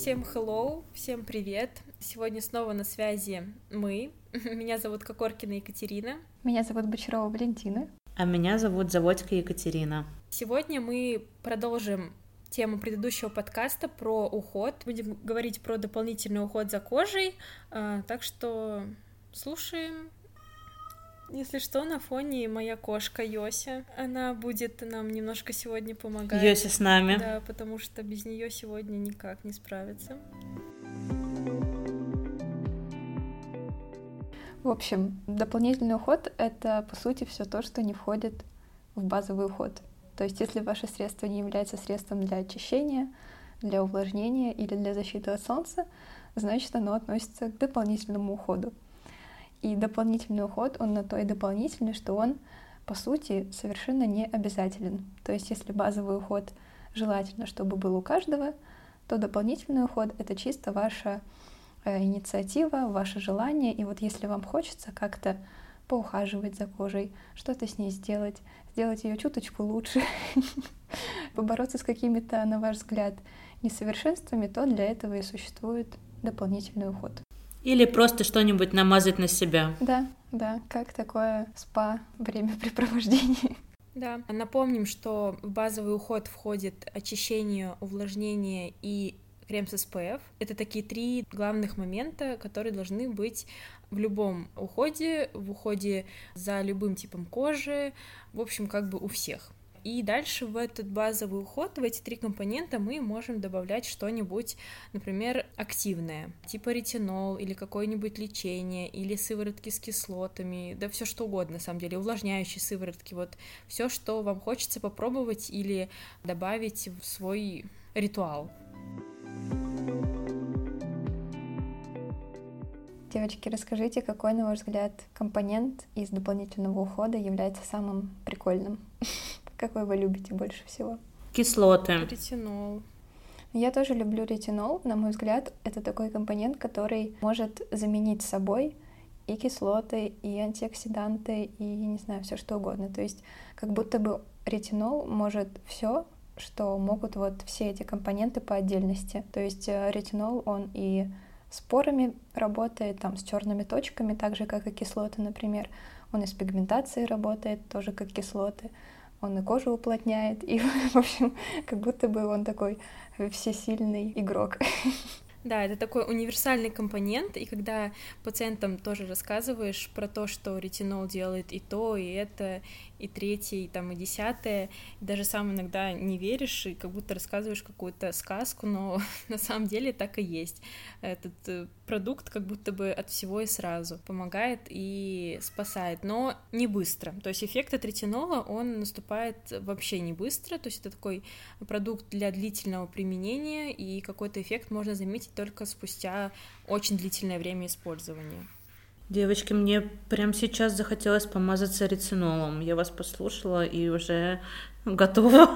Всем hello, всем привет. Сегодня снова на связи мы. Меня зовут Кокоркина Екатерина. Меня зовут Бочарова Валентина. А меня зовут Заводька Екатерина. Сегодня мы продолжим тему предыдущего подкаста про уход. Будем говорить про дополнительный уход за кожей. А, так что слушаем если что, на фоне моя кошка Йося. Она будет нам немножко сегодня помогать. Йося с нами. Да, потому что без нее сегодня никак не справиться. В общем, дополнительный уход — это, по сути, все то, что не входит в базовый уход. То есть, если ваше средство не является средством для очищения, для увлажнения или для защиты от солнца, значит, оно относится к дополнительному уходу. И дополнительный уход, он на то и дополнительный, что он, по сути, совершенно не обязателен. То есть если базовый уход желательно, чтобы был у каждого, то дополнительный уход — это чисто ваша э, инициатива, ваше желание. И вот если вам хочется как-то поухаживать за кожей, что-то с ней сделать, сделать ее чуточку лучше, побороться с какими-то, на ваш взгляд, несовершенствами, то для этого и существует дополнительный уход. Или просто что-нибудь намазать на себя. Да, да, как такое спа времяпрепровождение. Да, напомним, что в базовый уход входит очищение, увлажнение и крем с SPF. Это такие три главных момента, которые должны быть в любом уходе, в уходе за любым типом кожи, в общем, как бы у всех. И дальше в этот базовый уход, в эти три компонента мы можем добавлять что-нибудь, например, активное, типа ретинол или какое-нибудь лечение, или сыворотки с кислотами, да все что угодно, на самом деле, увлажняющие сыворотки, вот все, что вам хочется попробовать или добавить в свой ритуал. Девочки, расскажите, какой, на ваш взгляд, компонент из дополнительного ухода является самым прикольным? Какой вы любите больше всего? Кислоты. Ретинол. Я тоже люблю ретинол. На мой взгляд, это такой компонент, который может заменить собой и кислоты, и антиоксиданты, и, не знаю, все что угодно. То есть как будто бы ретинол может все, что могут вот все эти компоненты по отдельности. То есть э, ретинол, он и с порами работает, там, с черными точками, так же, как и кислоты, например. Он и с пигментацией работает, тоже как кислоты он и кожу уплотняет, и, в общем, как будто бы он такой всесильный игрок. Да, это такой универсальный компонент, и когда пациентам тоже рассказываешь про то, что ретинол делает и то, и это, и третье, и там, и десятое, и даже сам иногда не веришь, и как будто рассказываешь какую-то сказку, но на самом деле так и есть. Этот э, продукт как будто бы от всего и сразу помогает и спасает, но не быстро. То есть эффект от ретинола, он наступает вообще не быстро, то есть это такой продукт для длительного применения, и какой-то эффект можно заметить только спустя очень длительное время использования. Девочки, мне прямо сейчас захотелось помазаться ретинолом. Я вас послушала и уже готова.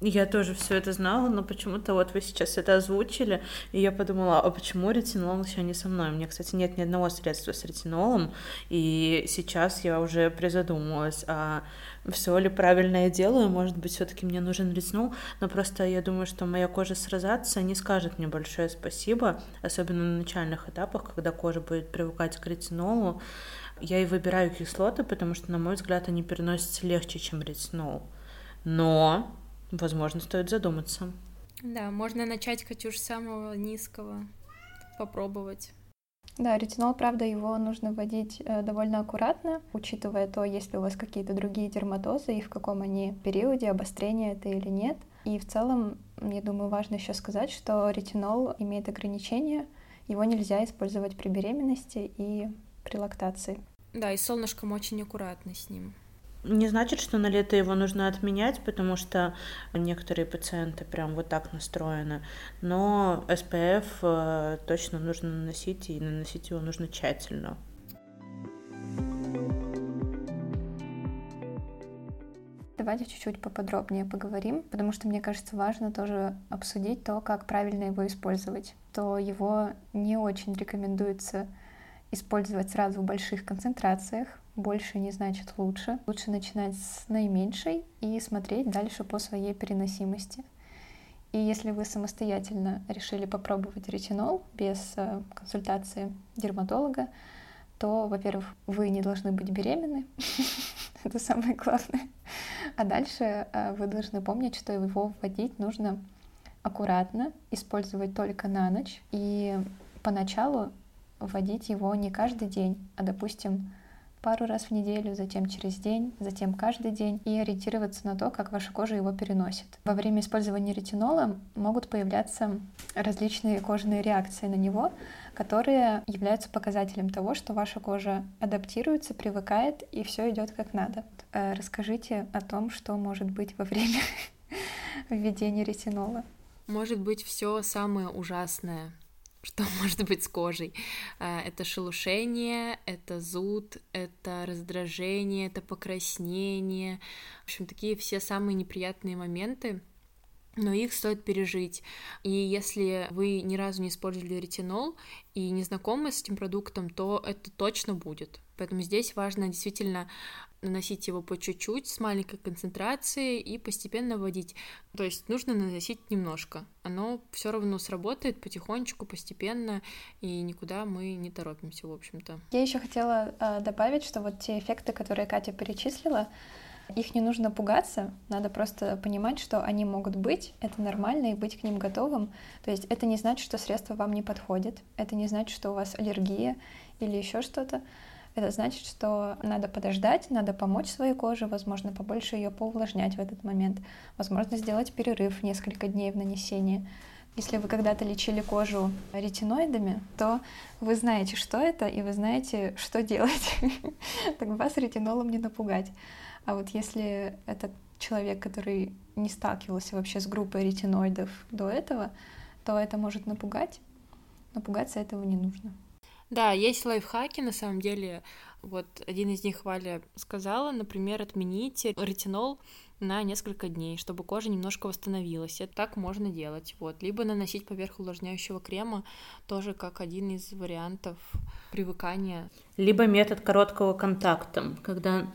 Я тоже все это знала, но почему-то вот вы сейчас это озвучили, и я подумала, а почему ретинол еще не со мной? У меня, кстати, нет ни одного средства с ретинолом, и сейчас я уже призадумалась, а все ли правильно я делаю, может быть, все-таки мне нужен ретинол, но просто я думаю, что моя кожа с розацией не скажет мне большое спасибо, особенно на начальных этапах, когда кожа будет привыкать к ретинолу. Я и выбираю кислоты, потому что, на мой взгляд, они переносятся легче, чем ретинол. Но Возможно, стоит задуматься. Да, можно начать, Катюш, с самого низкого, попробовать. Да, ретинол, правда, его нужно вводить э, довольно аккуратно, учитывая то, есть ли у вас какие-то другие дерматозы и в каком они периоде, обострения это или нет. И в целом, я думаю, важно еще сказать, что ретинол имеет ограничения, его нельзя использовать при беременности и при лактации. Да, и солнышком очень аккуратно с ним не значит, что на лето его нужно отменять, потому что некоторые пациенты прям вот так настроены. Но SPF э, точно нужно наносить, и наносить его нужно тщательно. Давайте чуть-чуть поподробнее поговорим, потому что мне кажется важно тоже обсудить то, как правильно его использовать. То его не очень рекомендуется использовать сразу в больших концентрациях, больше не значит лучше. Лучше начинать с наименьшей и смотреть дальше по своей переносимости. И если вы самостоятельно решили попробовать ретинол без э, консультации дерматолога, то, во-первых, вы не должны быть беременны, это самое главное. А дальше э, вы должны помнить, что его вводить нужно аккуратно, использовать только на ночь. И поначалу вводить его не каждый день, а, допустим, пару раз в неделю, затем через день, затем каждый день и ориентироваться на то, как ваша кожа его переносит. Во время использования ретинола могут появляться различные кожные реакции на него, которые являются показателем того, что ваша кожа адаптируется, привыкает и все идет как надо. Э, расскажите о том, что может быть во время введения ретинола. Может быть все самое ужасное, что может быть с кожей. А, это шелушение, это зуд, это раздражение, это покраснение. В общем, такие все самые неприятные моменты, но их стоит пережить. И если вы ни разу не использовали ретинол и не знакомы с этим продуктом, то это точно будет. Поэтому здесь важно действительно наносить его по чуть-чуть с маленькой концентрацией и постепенно вводить. То есть нужно наносить немножко. Оно все равно сработает потихонечку, постепенно, и никуда мы не торопимся, в общем-то. Я еще хотела э, добавить, что вот те эффекты, которые Катя перечислила, их не нужно пугаться, надо просто понимать, что они могут быть, это нормально, и быть к ним готовым. То есть это не значит, что средство вам не подходит, это не значит, что у вас аллергия или еще что-то. Это значит, что надо подождать, надо помочь своей коже, возможно, побольше ее поувлажнять в этот момент, возможно, сделать перерыв несколько дней в нанесении. Если вы когда-то лечили кожу ретиноидами, то вы знаете, что это, и вы знаете, что делать. Так вас ретинолом не напугать. А вот если это человек, который не сталкивался вообще с группой ретиноидов до этого, то это может напугать. Напугаться этого не нужно. Да, есть лайфхаки, на самом деле. Вот один из них Валя сказала, например, отмените ретинол на несколько дней, чтобы кожа немножко восстановилась. Это так можно делать. Вот. Либо наносить поверх увлажняющего крема, тоже как один из вариантов привыкания. Либо метод короткого контакта, когда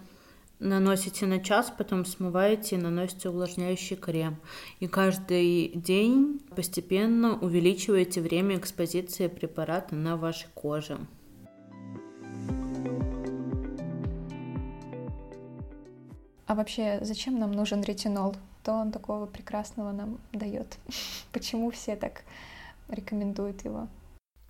наносите на час, потом смываете и наносите увлажняющий крем. И каждый день постепенно увеличиваете время экспозиции препарата на вашей коже. А вообще, зачем нам нужен ретинол? То он такого прекрасного нам дает. Почему все так рекомендуют его?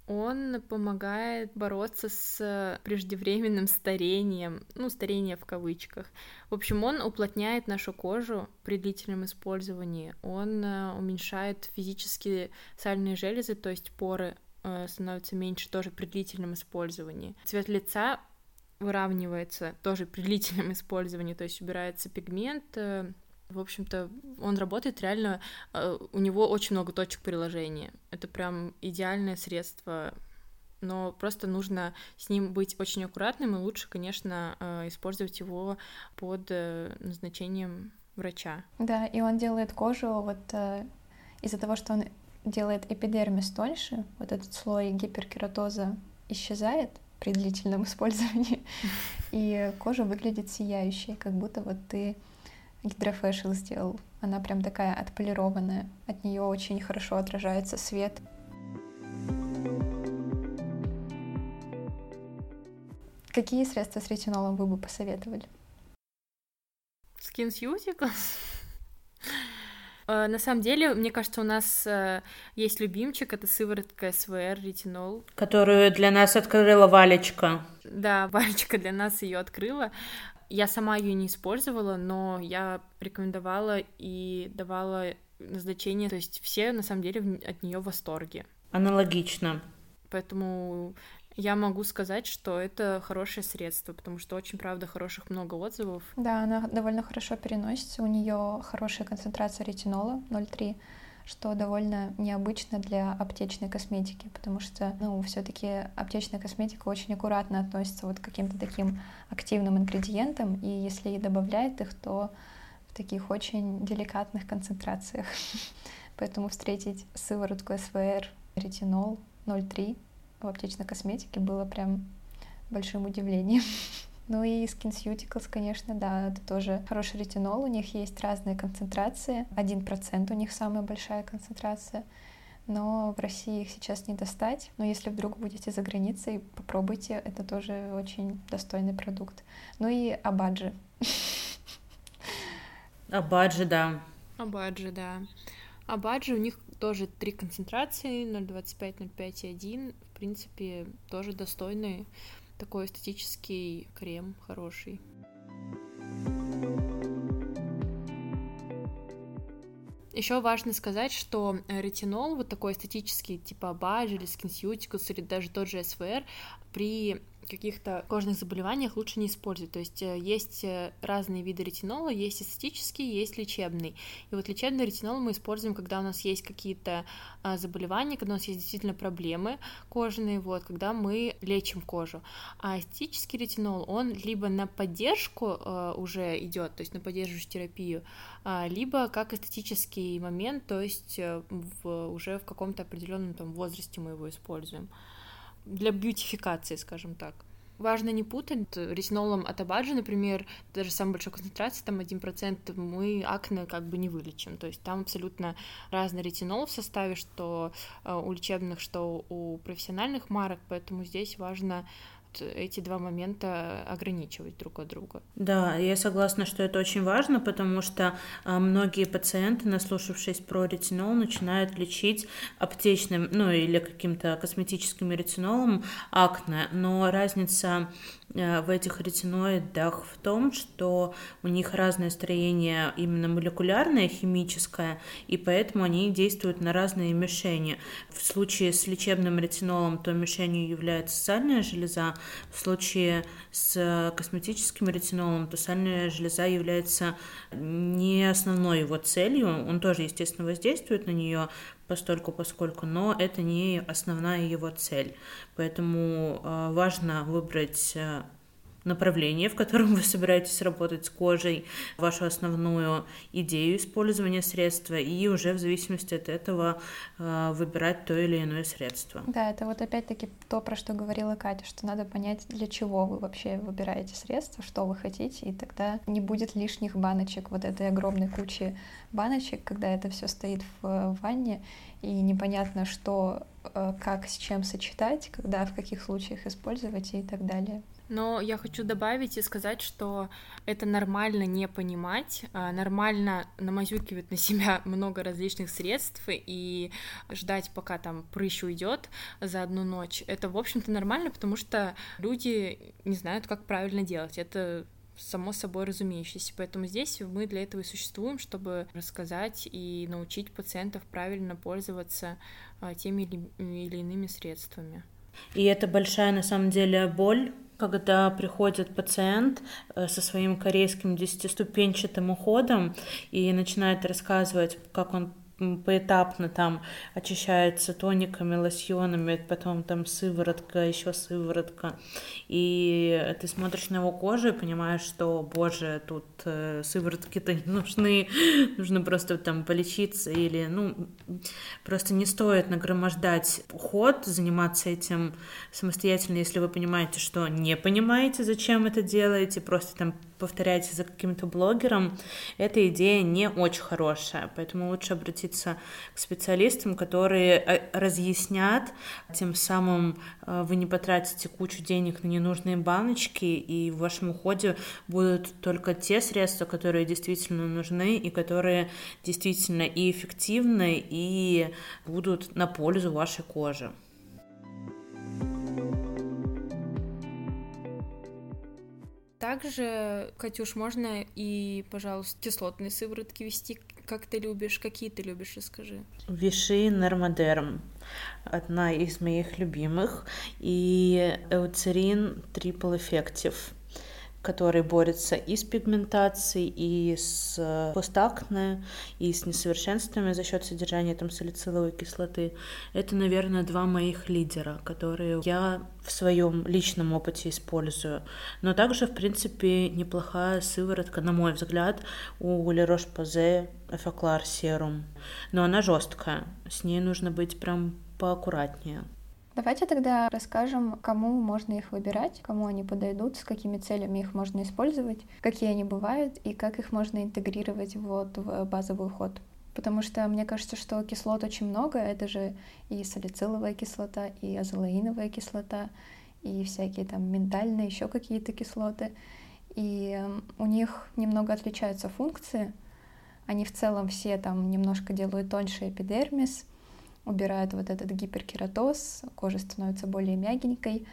Он помогает бороться с преждевременным старением, ну, старение в кавычках. В общем, он уплотняет нашу кожу при длительном использовании, он э, уменьшает физические сальные железы, то есть поры э, становятся меньше тоже при длительном использовании. Цвет лица выравнивается тоже при длительном использовании, то есть убирается пигмент, э, в общем-то, он работает реально, э, у него очень много точек приложения. Это прям идеальное средство, но просто нужно с ним быть очень аккуратным, и лучше, конечно, э, использовать его под э, назначением врача. Да, и он делает кожу вот из-за того, что он делает эпидермис тоньше, вот этот слой гиперкератоза исчезает при длительном использовании, и кожа выглядит сияющей, как будто вот ты гидрофэшл сделал. Она прям такая отполированная. От нее очень хорошо отражается свет. Какие средства с ретинолом вы бы посоветовали? SkinCeuticals? Э, на самом деле, мне кажется, у нас э, есть любимчик, это сыворотка СВР ретинол. Которую для нас открыла Валечка. Да, Валечка для нас ее открыла. Я сама ее не использовала, но я рекомендовала и давала назначение, то есть все на самом деле от нее в восторге. Аналогично. Поэтому я могу сказать, что это хорошее средство, потому что очень, правда, хороших много отзывов. Да, она довольно хорошо переносится, у нее хорошая концентрация ретинола 0,3 что довольно необычно для аптечной косметики, потому что, ну, все-таки аптечная косметика очень аккуратно относится вот к каким-то таким активным ингредиентам, и если и добавляет их, то в таких очень деликатных концентрациях. Поэтому встретить сыворотку СВР, ретинол 0,3 в аптечной косметике было прям большим удивлением. Ну и SkinCeuticals, конечно, да, это тоже хороший ретинол. У них есть разные концентрации. Один процент у них самая большая концентрация. Но в России их сейчас не достать. Но если вдруг будете за границей, попробуйте. Это тоже очень достойный продукт. Ну и Абаджи. Абаджи, да. Абаджи, да. Абаджи, у них тоже три концентрации, 0,25, 0,5 и 1. В принципе, тоже достойные такой эстетический крем хороший. Еще важно сказать, что ретинол, вот такой эстетический, типа Баджи или SkinCeuticals или даже тот же СВР, при каких-то кожных заболеваниях лучше не использовать. То есть э, есть э, разные виды ретинола, есть эстетический, есть лечебный. И вот лечебный ретинол мы используем, когда у нас есть какие-то а, заболевания, когда у нас есть действительно проблемы кожные, вот, когда мы лечим кожу. А эстетический ретинол, он либо на поддержку э, уже идет, то есть на поддерживающую терапию, а, либо как эстетический момент, то есть в, уже в каком-то определенном там возрасте мы его используем для бьютификации, скажем так. Важно не путать ретинолом от Абаджи, например, даже самой большой концентрации, там 1%, мы акне как бы не вылечим. То есть там абсолютно разный ретинол в составе, что э, у лечебных, что у профессиональных марок, поэтому здесь важно эти два момента ограничивать друг от друга. Да, я согласна, что это очень важно, потому что а, многие пациенты, наслушавшись про ретинол, начинают лечить аптечным, ну или каким-то косметическим ретинолом акне, но разница в этих ретиноидах в том, что у них разное строение именно молекулярное, химическое, и поэтому они действуют на разные мишени. В случае с лечебным ретинолом то мишенью является сальная железа, в случае с косметическим ретинолом то сальная железа является не основной его целью, он тоже, естественно, воздействует на нее, постольку поскольку, но это не основная его цель. Поэтому э, важно выбрать э, направление, в котором вы собираетесь работать с кожей, вашу основную идею использования средства, и уже в зависимости от этого э, выбирать то или иное средство. Да, это вот опять-таки то, про что говорила Катя, что надо понять, для чего вы вообще выбираете средства, что вы хотите, и тогда не будет лишних баночек, вот этой огромной кучи баночек, когда это все стоит в ванне, и непонятно, что, э, как с чем сочетать, когда, в каких случаях использовать и так далее. Но я хочу добавить и сказать, что это нормально не понимать, а, нормально намазюкивать на себя много различных средств и ждать, пока там прыщ уйдет за одну ночь. Это, в общем-то, нормально, потому что люди не знают, как правильно делать. Это само собой разумеющееся. Поэтому здесь мы для этого и существуем, чтобы рассказать и научить пациентов правильно пользоваться а, теми или иными средствами. И это большая на самом деле боль когда приходит пациент э, со своим корейским десятиступенчатым уходом и начинает рассказывать, как он поэтапно там очищается тониками, лосьонами, потом там сыворотка, еще сыворотка. И ты смотришь на его кожу и понимаешь, что, боже, тут э, сыворотки-то не нужны, нужно просто там полечиться или, ну, просто не стоит нагромождать уход, заниматься этим самостоятельно, если вы понимаете, что не понимаете, зачем это делаете, просто там повторяете за каким-то блогером, эта идея не очень хорошая, поэтому лучше обратиться к специалистам, которые э, разъяснят, тем самым э, вы не потратите кучу денег на ненужные баночки, и в вашем уходе будут только те средства, которые действительно нужны и которые действительно и эффективны, и будут на пользу вашей коже. Также, Катюш, можно и, пожалуйста, кислотные сыворотки вести, как ты любишь, какие ты любишь, расскажи. Виши Нормодерм одна из моих любимых, и Эуцерин Triple Effective который борется и с пигментацией, и с э, постакне, и с несовершенствами за счет содержания там салициловой кислоты. Это, наверное, два моих лидера, которые я в своем личном опыте использую. Но также, в принципе, неплохая сыворотка, на мой взгляд, у Le Roche-Posay Effaclar Serum. Но она жесткая, с ней нужно быть прям поаккуратнее. Давайте тогда расскажем, кому можно их выбирать, кому они подойдут, с какими целями их можно использовать, какие они бывают и как их можно интегрировать вот в базовый уход. Потому что мне кажется, что кислот очень много. Это же и салициловая кислота, и азолаиновая кислота, и всякие там ментальные еще какие-то кислоты. И эм, у них немного отличаются функции. Они в целом все там немножко делают тоньше эпидермис, убирают вот этот гиперкератоз, кожа становится более мягенькой.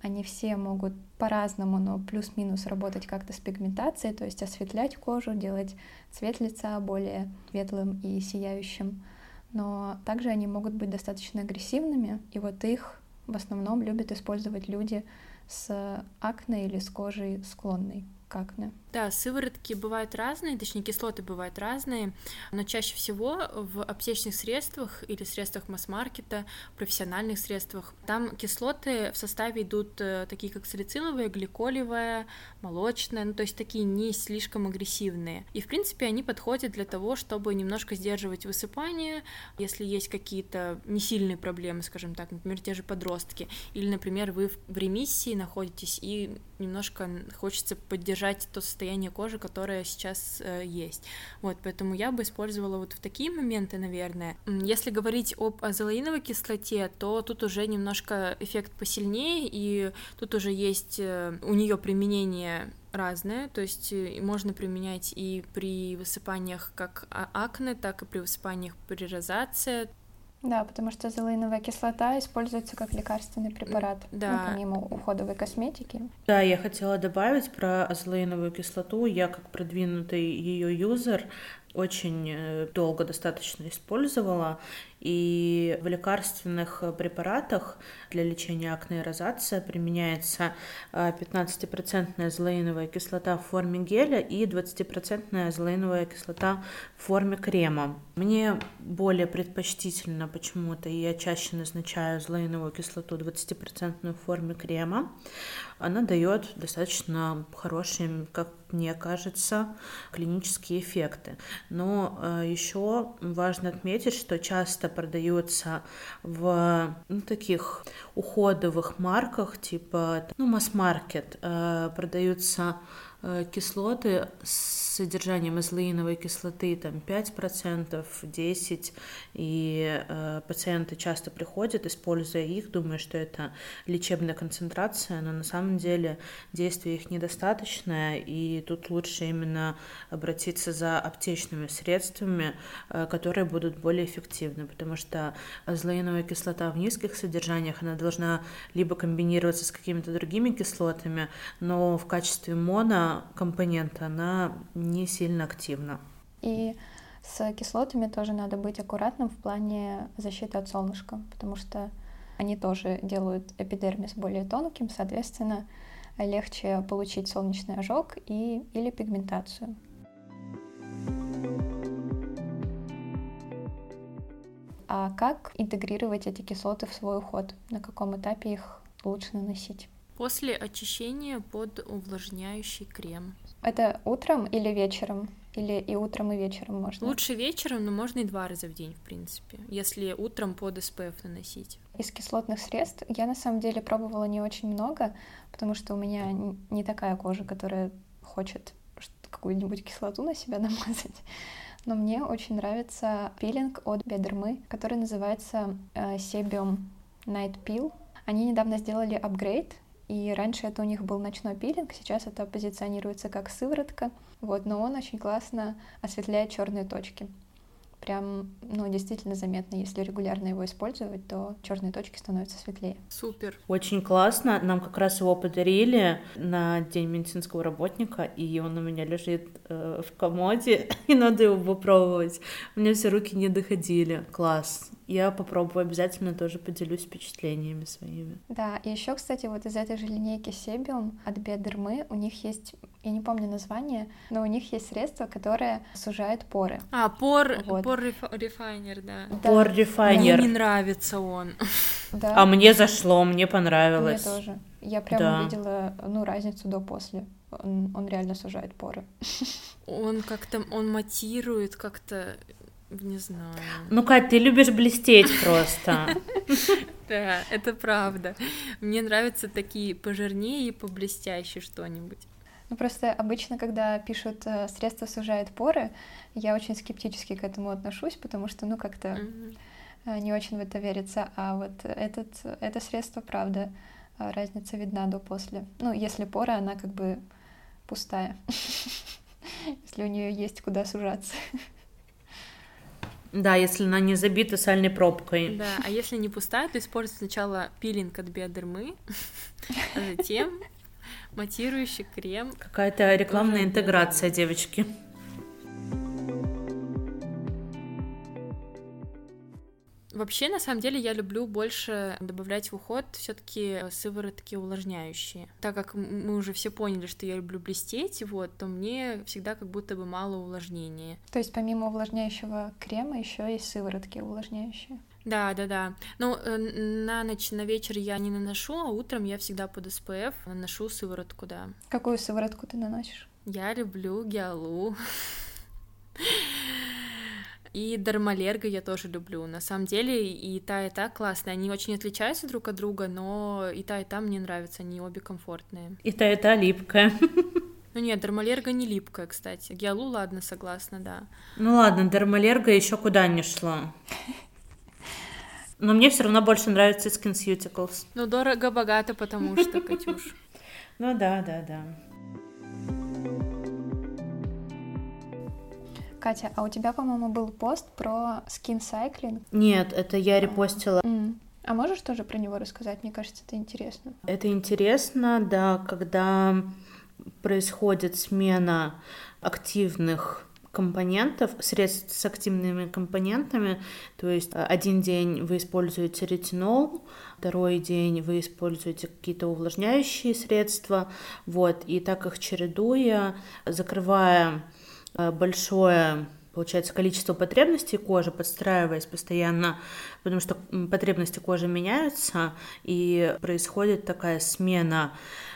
Они все могут по-разному, но плюс-минус работать как-то с пигментацией, то есть осветлять кожу, делать цвет лица более светлым и сияющим. Но также они могут быть достаточно агрессивными, и вот их в основном любят использовать люди с акне или с кожей склонной к акне. Да, сыворотки бывают разные, точнее кислоты бывают разные, но чаще всего в аптечных средствах или средствах масс-маркета, профессиональных средствах, там кислоты в составе идут э, такие как салициловая, гликолевая, молочная, ну то есть такие не слишком агрессивные. И в принципе они подходят для того, чтобы немножко сдерживать высыпание, если есть какие-то несильные проблемы, скажем так, например, те же подростки, или, например, вы в ремиссии находитесь и немножко хочется поддержать то состояние кожи, которое сейчас э, есть. Вот, поэтому я бы использовала вот в такие моменты, наверное. Если говорить об азолаиновой кислоте, то тут уже немножко эффект посильнее, и тут уже есть э, у нее применение разное, то есть э, можно применять и при высыпаниях как а, акне, так и при высыпаниях при розации, да, потому что золоиновая кислота используется как лекарственный препарат, да. ну, помимо уходовой косметики. Да, я хотела добавить про азолаиновую кислоту. Я как продвинутый ее юзер очень э, долго достаточно использовала, и в лекарственных препаратах для лечения акне и розация применяется 15% э, азолаиновая кислота в форме геля и 20% азолаиновая кислота в форме крема. Мне более предпочтительно почему-то, и я чаще назначаю азолаиновую кислоту 20% в форме крема. Она дает достаточно хорошие, как мне кажется, клинические эффекты. Но э, еще важно отметить, что часто продаются в ну, таких уходовых марках, типа ну, масс-маркет, э, продаются Э, кислоты с содержанием излоиновой кислоты там 5%, 10%, и э, пациенты часто приходят, используя их, думая, что это лечебная концентрация, но на самом деле действие их недостаточное, и тут лучше именно обратиться за аптечными средствами, э, которые будут более эффективны, потому что азлоиновая кислота в низких содержаниях, она должна либо комбинироваться с какими-то другими кислотами, но в качестве моно компонента, она не сильно активна. И с кислотами тоже надо быть аккуратным в плане защиты от солнышка, потому что они тоже делают эпидермис более тонким, соответственно, легче получить солнечный ожог и, или пигментацию. А как интегрировать эти кислоты в свой уход? На каком этапе их лучше наносить? После очищения под увлажняющий крем. Это утром или вечером? Или и утром, и вечером можно? Лучше вечером, но можно и два раза в день, в принципе, если утром под SPF наносить. Из кислотных средств я на самом деле пробовала не очень много, потому что у меня не такая кожа, которая хочет какую-нибудь кислоту на себя намазать. Но мне очень нравится пилинг от Бедермы, который называется э, Sebium Night Peel. Они недавно сделали апгрейд, и раньше это у них был ночной пилинг, сейчас это позиционируется как сыворотка. Вот, но он очень классно осветляет черные точки. Прям, ну, действительно заметно, если регулярно его использовать, то черные точки становятся светлее. Супер. Очень классно. Нам как раз его подарили на День медицинского работника, и он у меня лежит э, в комоде, и надо его попробовать. У меня все руки не доходили. Класс. Я попробую обязательно тоже поделюсь впечатлениями своими. Да, и еще, кстати, вот из этой же линейки Себиум от Бедермы у них есть, я не помню название, но у них есть средство, которое сужает поры. А, пор, вот. пор рефайнер, да. да. Пор рефайнер. Мне не нравится он. Да. А мне зашло, мне понравилось. Мне тоже. Я прямо да. увидела, ну, разницу до-после. Он, он реально сужает поры. Он как-то, он матирует как-то Не знаю. Ну, Кать, ты любишь блестеть просто. Да, это правда. Мне нравятся такие пожирнее и поблестящие что-нибудь. Ну, просто обычно, когда пишут э, «средство сужает поры», я очень скептически к этому отношусь, потому что, ну, как-то mm-hmm. не очень в это верится. А вот этот, это средство, правда, э, разница видна до-после. Ну, если пора, она как бы пустая. Если у нее есть куда сужаться. Да, если она не забита сальной пробкой. Да, а если не пустая, то используй сначала пилинг от биодермы, а затем матирующий крем. Какая-то рекламная интеграция, девочки. Вообще, на самом деле, я люблю больше добавлять в уход все-таки сыворотки увлажняющие. Так как мы уже все поняли, что я люблю блестеть, вот, то мне всегда как будто бы мало увлажнения. То есть помимо увлажняющего крема еще есть сыворотки увлажняющие? Да, да, да. Ну, э, на ночь, на вечер я не наношу, а утром я всегда под СПФ наношу сыворотку, да. Какую сыворотку ты наносишь? Я люблю гиалу. И Дермалерго я тоже люблю. На самом деле и та, и та классные. Они очень отличаются друг от друга, но и та, и та мне нравятся. Они обе комфортные. И та, и та липкая. Ну нет, дермалерго не липкая, кстати. Гиалу, ладно, согласна, да. Ну ладно, дермалерго еще куда не шло. Но мне все равно больше нравится SkinCeuticals. Ну, дорого-богато, потому что, Катюш. Ну да, да, да. Катя, а у тебя, по-моему, был пост про скин сайклинг? Нет, это я репостила. Mm. А можешь тоже про него рассказать? Мне кажется, это интересно. Это интересно, да, когда происходит смена активных компонентов, средств с активными компонентами. То есть э, один день вы используете ретинол, второй день вы используете какие-то увлажняющие средства. Вот, и так их чередуя, закрывая большое получается, количество потребностей кожи, подстраиваясь постоянно, потому что потребности кожи меняются, и происходит такая смена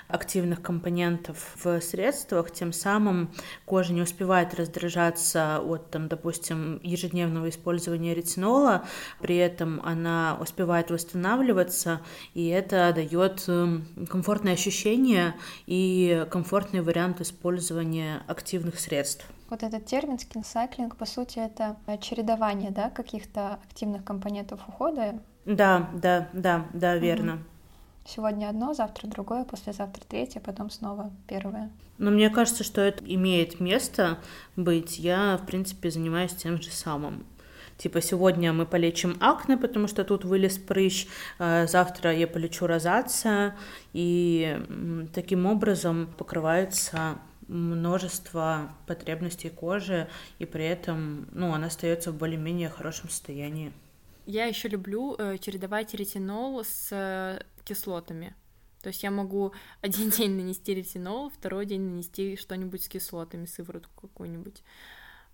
активных компонентов в средствах, тем самым кожа не успевает раздражаться от, там, допустим, ежедневного использования ретинола, при этом она успевает восстанавливаться, и это дает эм, комфортное ощущение и комфортный вариант использования активных средств. Вот этот термин скинсайклинг, по сути, это чередование, да, каких-то активных компонентов ухода. Да, да, да, да, верно. Угу. Сегодня одно, завтра другое, послезавтра третье, потом снова первое. Но мне кажется, что это имеет место быть. Я, в принципе, занимаюсь тем же самым. Типа сегодня мы полечим акне, потому что тут вылез прыщ, а завтра я полечу розация, и таким образом покрывается множество потребностей кожи, и при этом ну, она остается в более-менее хорошем состоянии. Я еще люблю э, чередовать ретинол с э, кислотами. То есть я могу один день нанести ретинол, второй день нанести что-нибудь с кислотами, сыворотку какую-нибудь.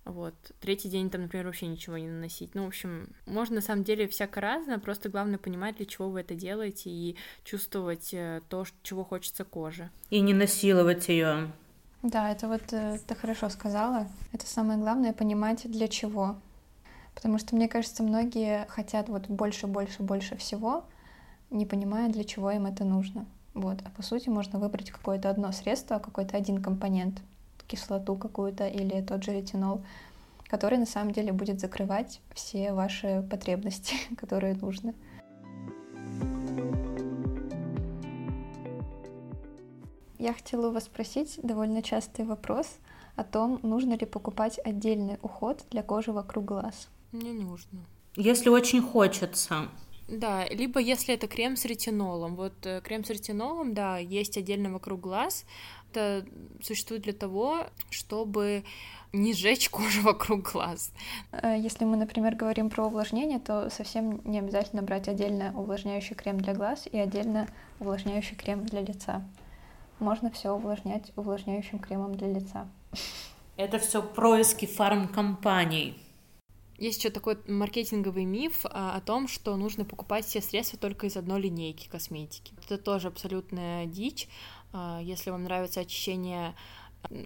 Вот. Третий день там, например, вообще ничего не наносить. Ну, в общем, можно на самом деле всяко разное, просто главное понимать, для чего вы это делаете, и чувствовать э, то, чего хочется коже. И не насиловать ее. Да, это вот э, ты хорошо сказала. Это самое главное понимать для чего. Потому что, мне кажется, многие хотят вот больше, больше, больше всего, не понимая, для чего им это нужно. Вот. А по сути можно выбрать какое-то одно средство, какой-то один компонент, кислоту какую-то или тот же ретинол, который на самом деле будет закрывать все ваши потребности, которые нужны. Я хотела у вас спросить довольно частый вопрос о том, нужно ли покупать отдельный уход для кожи вокруг глаз. Не нужно. Если очень хочется. Да, либо если это крем с ретинолом. Вот э, крем с ретинолом, да, есть отдельно вокруг глаз. Это существует для того, чтобы не сжечь кожу вокруг глаз. Э, если мы, например, говорим про увлажнение, то совсем не обязательно брать отдельно увлажняющий крем для глаз и отдельно увлажняющий крем для лица можно все увлажнять увлажняющим кремом для лица. Это все происки фармкомпаний. Есть еще такой маркетинговый миф а, о том, что нужно покупать все средства только из одной линейки косметики. Это тоже абсолютная дичь. А, если вам нравится очищение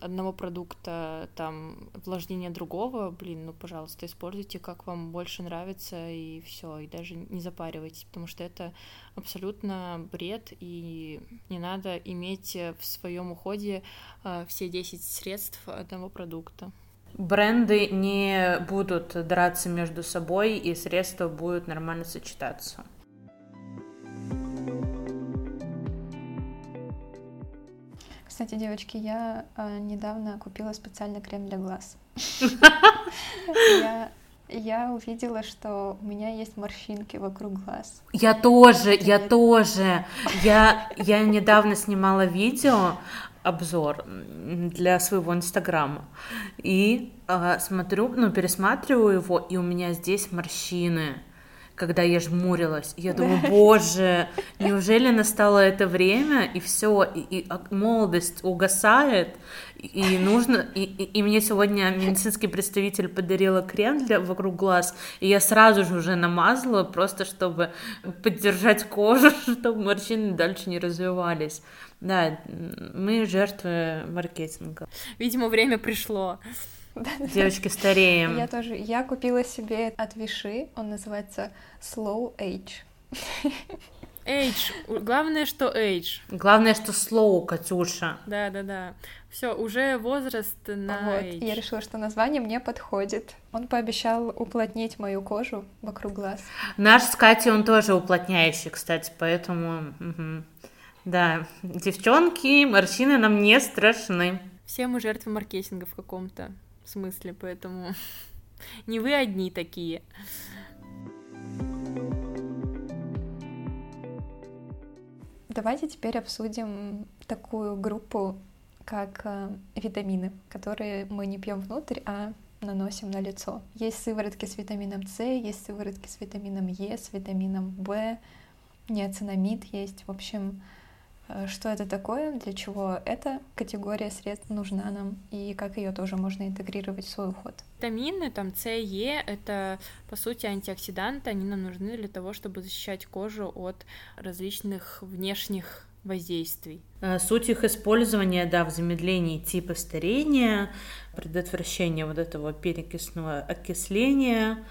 одного продукта, там, увлажнение другого, блин, ну, пожалуйста, используйте, как вам больше нравится, и все, и даже не запаривайтесь, потому что это абсолютно бред, и не надо иметь в своем уходе э, все 10 средств одного продукта. Бренды не будут драться между собой, и средства будут нормально сочетаться. Кстати, девочки, я э, недавно купила специальный крем для глаз. Я увидела, что у меня есть морщинки вокруг глаз. Я тоже, я тоже. Я, я недавно снимала видео, обзор для своего инстаграма. И э, смотрю, ну, пересматриваю его, и у меня здесь морщины когда я жмурилась. Я думаю, боже, неужели настало это время, и все, и, и молодость угасает, и нужно, и, и, и мне сегодня медицинский представитель подарила крем для вокруг глаз, и я сразу же уже намазала, просто чтобы поддержать кожу, чтобы морщины дальше не развивались. Да, мы жертвы маркетинга. Видимо, время пришло. Девочки стареем. Я тоже. Я купила себе от Виши. Он называется Slow Age. Age. Главное, что age. Главное, что slow, Катюша. Да, да, да. Все, уже возраст на вот. age. Я решила, что название мне подходит. Он пообещал уплотнить мою кожу вокруг глаз. Наш с Катей, он тоже уплотняющий, кстати, поэтому... Угу. Да, девчонки, морщины нам не страшны. Все мы жертвы маркетинга в каком-то смысле, поэтому не вы одни такие. Давайте теперь обсудим такую группу, как э, витамины, которые мы не пьем внутрь, а наносим на лицо. Есть сыворотки с витамином С, есть сыворотки с витамином Е, с витамином В, неоцинамид есть. В общем, что это такое, для чего эта категория средств нужна нам и как ее тоже можно интегрировать в свой уход. Витамины, там С, Е, это по сути антиоксиданты, они нам нужны для того, чтобы защищать кожу от различных внешних воздействий. Э, суть их использования, да, в замедлении типа старения, предотвращение вот этого перекисного окисления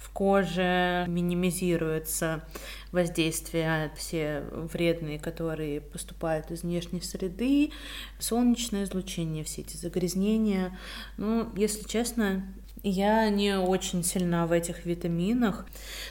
в коже, минимизируется воздействия все вредные, которые поступают из внешней среды, солнечное излучение, все эти загрязнения. Ну, если честно, я не очень сильна в этих витаминах,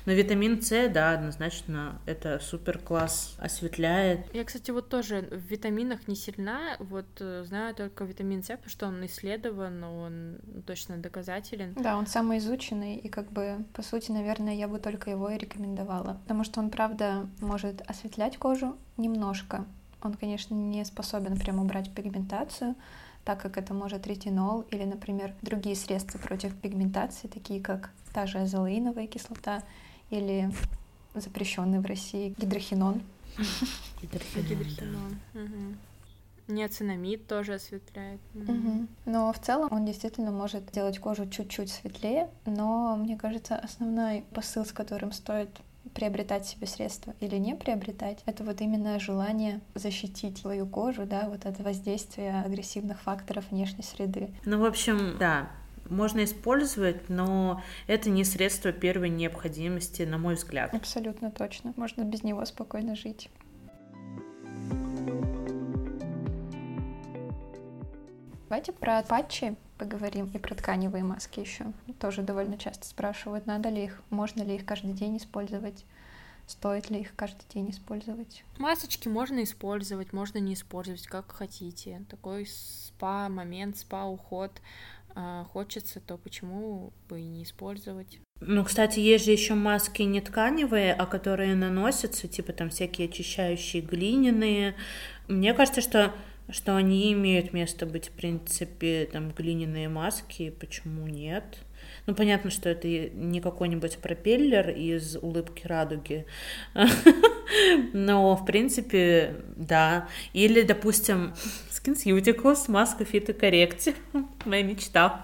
но витамин С, да, однозначно, это супер класс, осветляет. Я, кстати, вот тоже в витаминах не сильна, вот э, знаю только витамин С, потому что он исследован, он точно доказателен. Да, он самый изученный, и как бы, по сути, наверное, я бы только его и рекомендовала, потому что он, правда, может осветлять кожу немножко. Он, конечно, не способен прям убрать пигментацию, так как это может ретинол или, например, другие средства против пигментации, такие как та же азолеиновая кислота или запрещенный в России гидрохинон. Гидрохинон. Неоцинамид тоже осветляет. Угу. Но в целом он действительно может делать кожу чуть-чуть светлее, но мне кажется, основной посыл, с которым стоит приобретать себе средства или не приобретать, это вот именно желание защитить свою кожу, да, вот от воздействия агрессивных факторов внешней среды. Ну, в общем, да, можно использовать, но это не средство первой необходимости, на мой взгляд. Абсолютно точно. Можно без него спокойно жить. Давайте про патчи поговорим и про тканевые маски еще. Тоже довольно часто спрашивают, надо ли их, можно ли их каждый день использовать, стоит ли их каждый день использовать. Масочки можно использовать, можно не использовать, как хотите. Такой спа-момент, спа-уход а, хочется, то почему бы и не использовать? Ну, кстати, есть же еще маски не тканевые, а которые наносятся, типа там всякие очищающие глиняные. Мне кажется, что что они имеют место быть, в принципе, там, глиняные маски, почему нет? Ну, понятно, что это не какой-нибудь пропеллер из улыбки радуги, Но, в принципе, да. Или, допустим, SkinCeuticals, маска Fit Correct, моя мечта.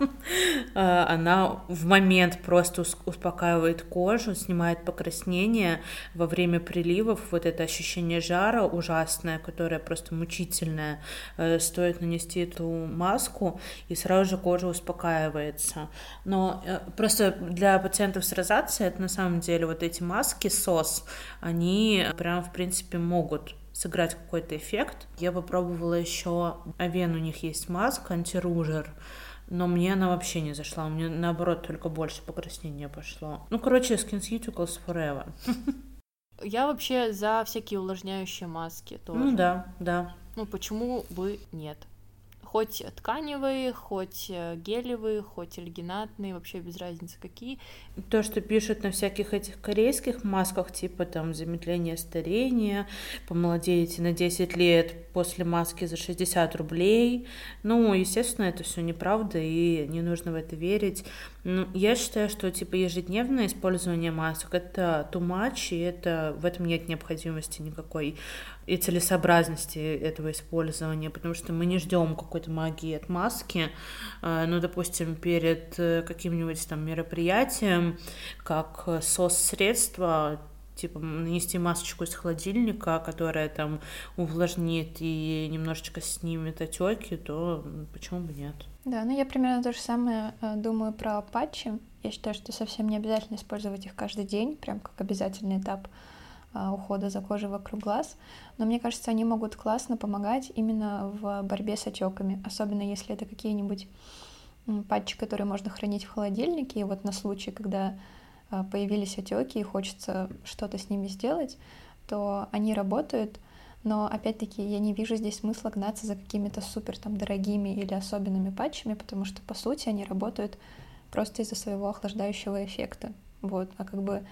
Она в момент просто успокаивает кожу, снимает покраснение во время приливов, вот это ощущение жара ужасное, которое просто мучительное, э, стоит нанести эту маску, и сразу же кожа успокаивается. Но э, просто для пациентов с розацией это на самом деле вот эти маски СОС, они прям в принципе могут сыграть какой-то эффект. Я попробовала еще Авен, у них есть маска, антиружер, но мне она вообще не зашла. У меня, наоборот, только больше покраснения пошло. Ну, короче, SkinCeuticals Forever. Я вообще за всякие увлажняющие маски тоже. Ну да, да. Ну, почему бы нет? Хоть тканевые, хоть э, гелевые, хоть альгинатные, вообще без разницы какие. То, что пишут на всяких этих корейских масках, типа там замедление старения, помолодеете на 10 лет после маски за 60 рублей. Ну, естественно, это все неправда, и не нужно в это верить. Ну, я считаю, что типа ежедневное использование масок это too much, и это в этом нет необходимости никакой и целесообразности этого использования, потому что мы не ждем какой-то магии от маски. А, ну, допустим, перед э, каким-нибудь там мероприятием, как сос-средство, типа нанести масочку из холодильника, которая там увлажнит и немножечко снимет отеки, то почему бы нет? Да, ну я примерно то же самое э, думаю про патчи. Я считаю, что совсем не обязательно использовать их каждый день, прям как обязательный этап а, ухода за кожей вокруг глаз, но мне кажется, они могут классно помогать именно в борьбе с отеками, особенно если это какие-нибудь патчи, которые можно хранить в холодильнике, и вот на случай, когда появились отеки и хочется что-то с ними сделать, то они работают, но опять-таки я не вижу здесь смысла гнаться за какими-то супер там дорогими или особенными патчами, потому что по сути они работают просто из-за своего охлаждающего эффекта. Вот, а как бы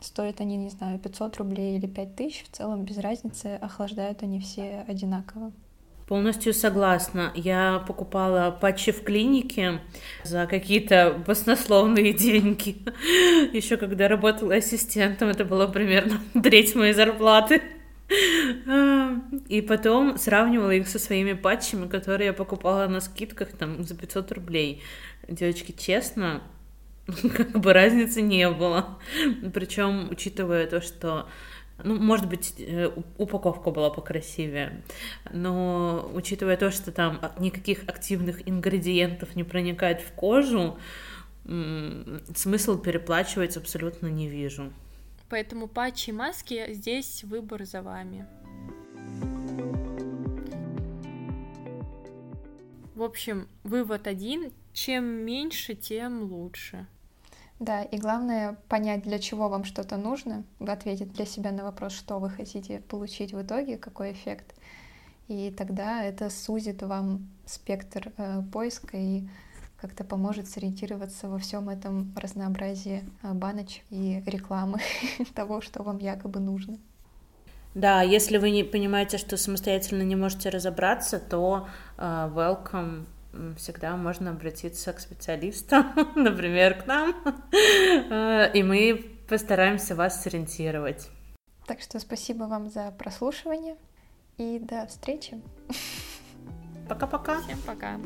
Стоят они, не знаю, 500 рублей или 5000, в целом без разницы, охлаждают они все одинаково. Полностью согласна. Я покупала патчи в клинике за какие-то баснословные деньги. Еще когда работала ассистентом, это было примерно треть моей зарплаты. И потом сравнивала их со своими патчами, которые я покупала на скидках там за 500 рублей. Девочки, честно, как бы разницы не было. Причем, учитывая то, что ну, может быть, э, упаковка была покрасивее, но учитывая то, что там никаких активных ингредиентов не проникает в кожу, смысл переплачивать абсолютно не вижу. Поэтому патчи и маски здесь выбор за вами. В общем, вывод один. Чем меньше, тем лучше. Да, и главное понять, для чего вам что-то нужно, ответить для себя на вопрос, что вы хотите получить в итоге, какой эффект. И тогда это сузит вам спектр э, поиска и как-то поможет сориентироваться во всем этом разнообразии э, баночек и рекламы того, что вам якобы нужно. Да, если вы не понимаете, что самостоятельно не можете разобраться, то uh, welcome всегда можно обратиться к специалистам, например, к нам, э, и мы постараемся вас сориентировать. Так что спасибо вам за прослушивание и до встречи. Пока-пока. Всем пока.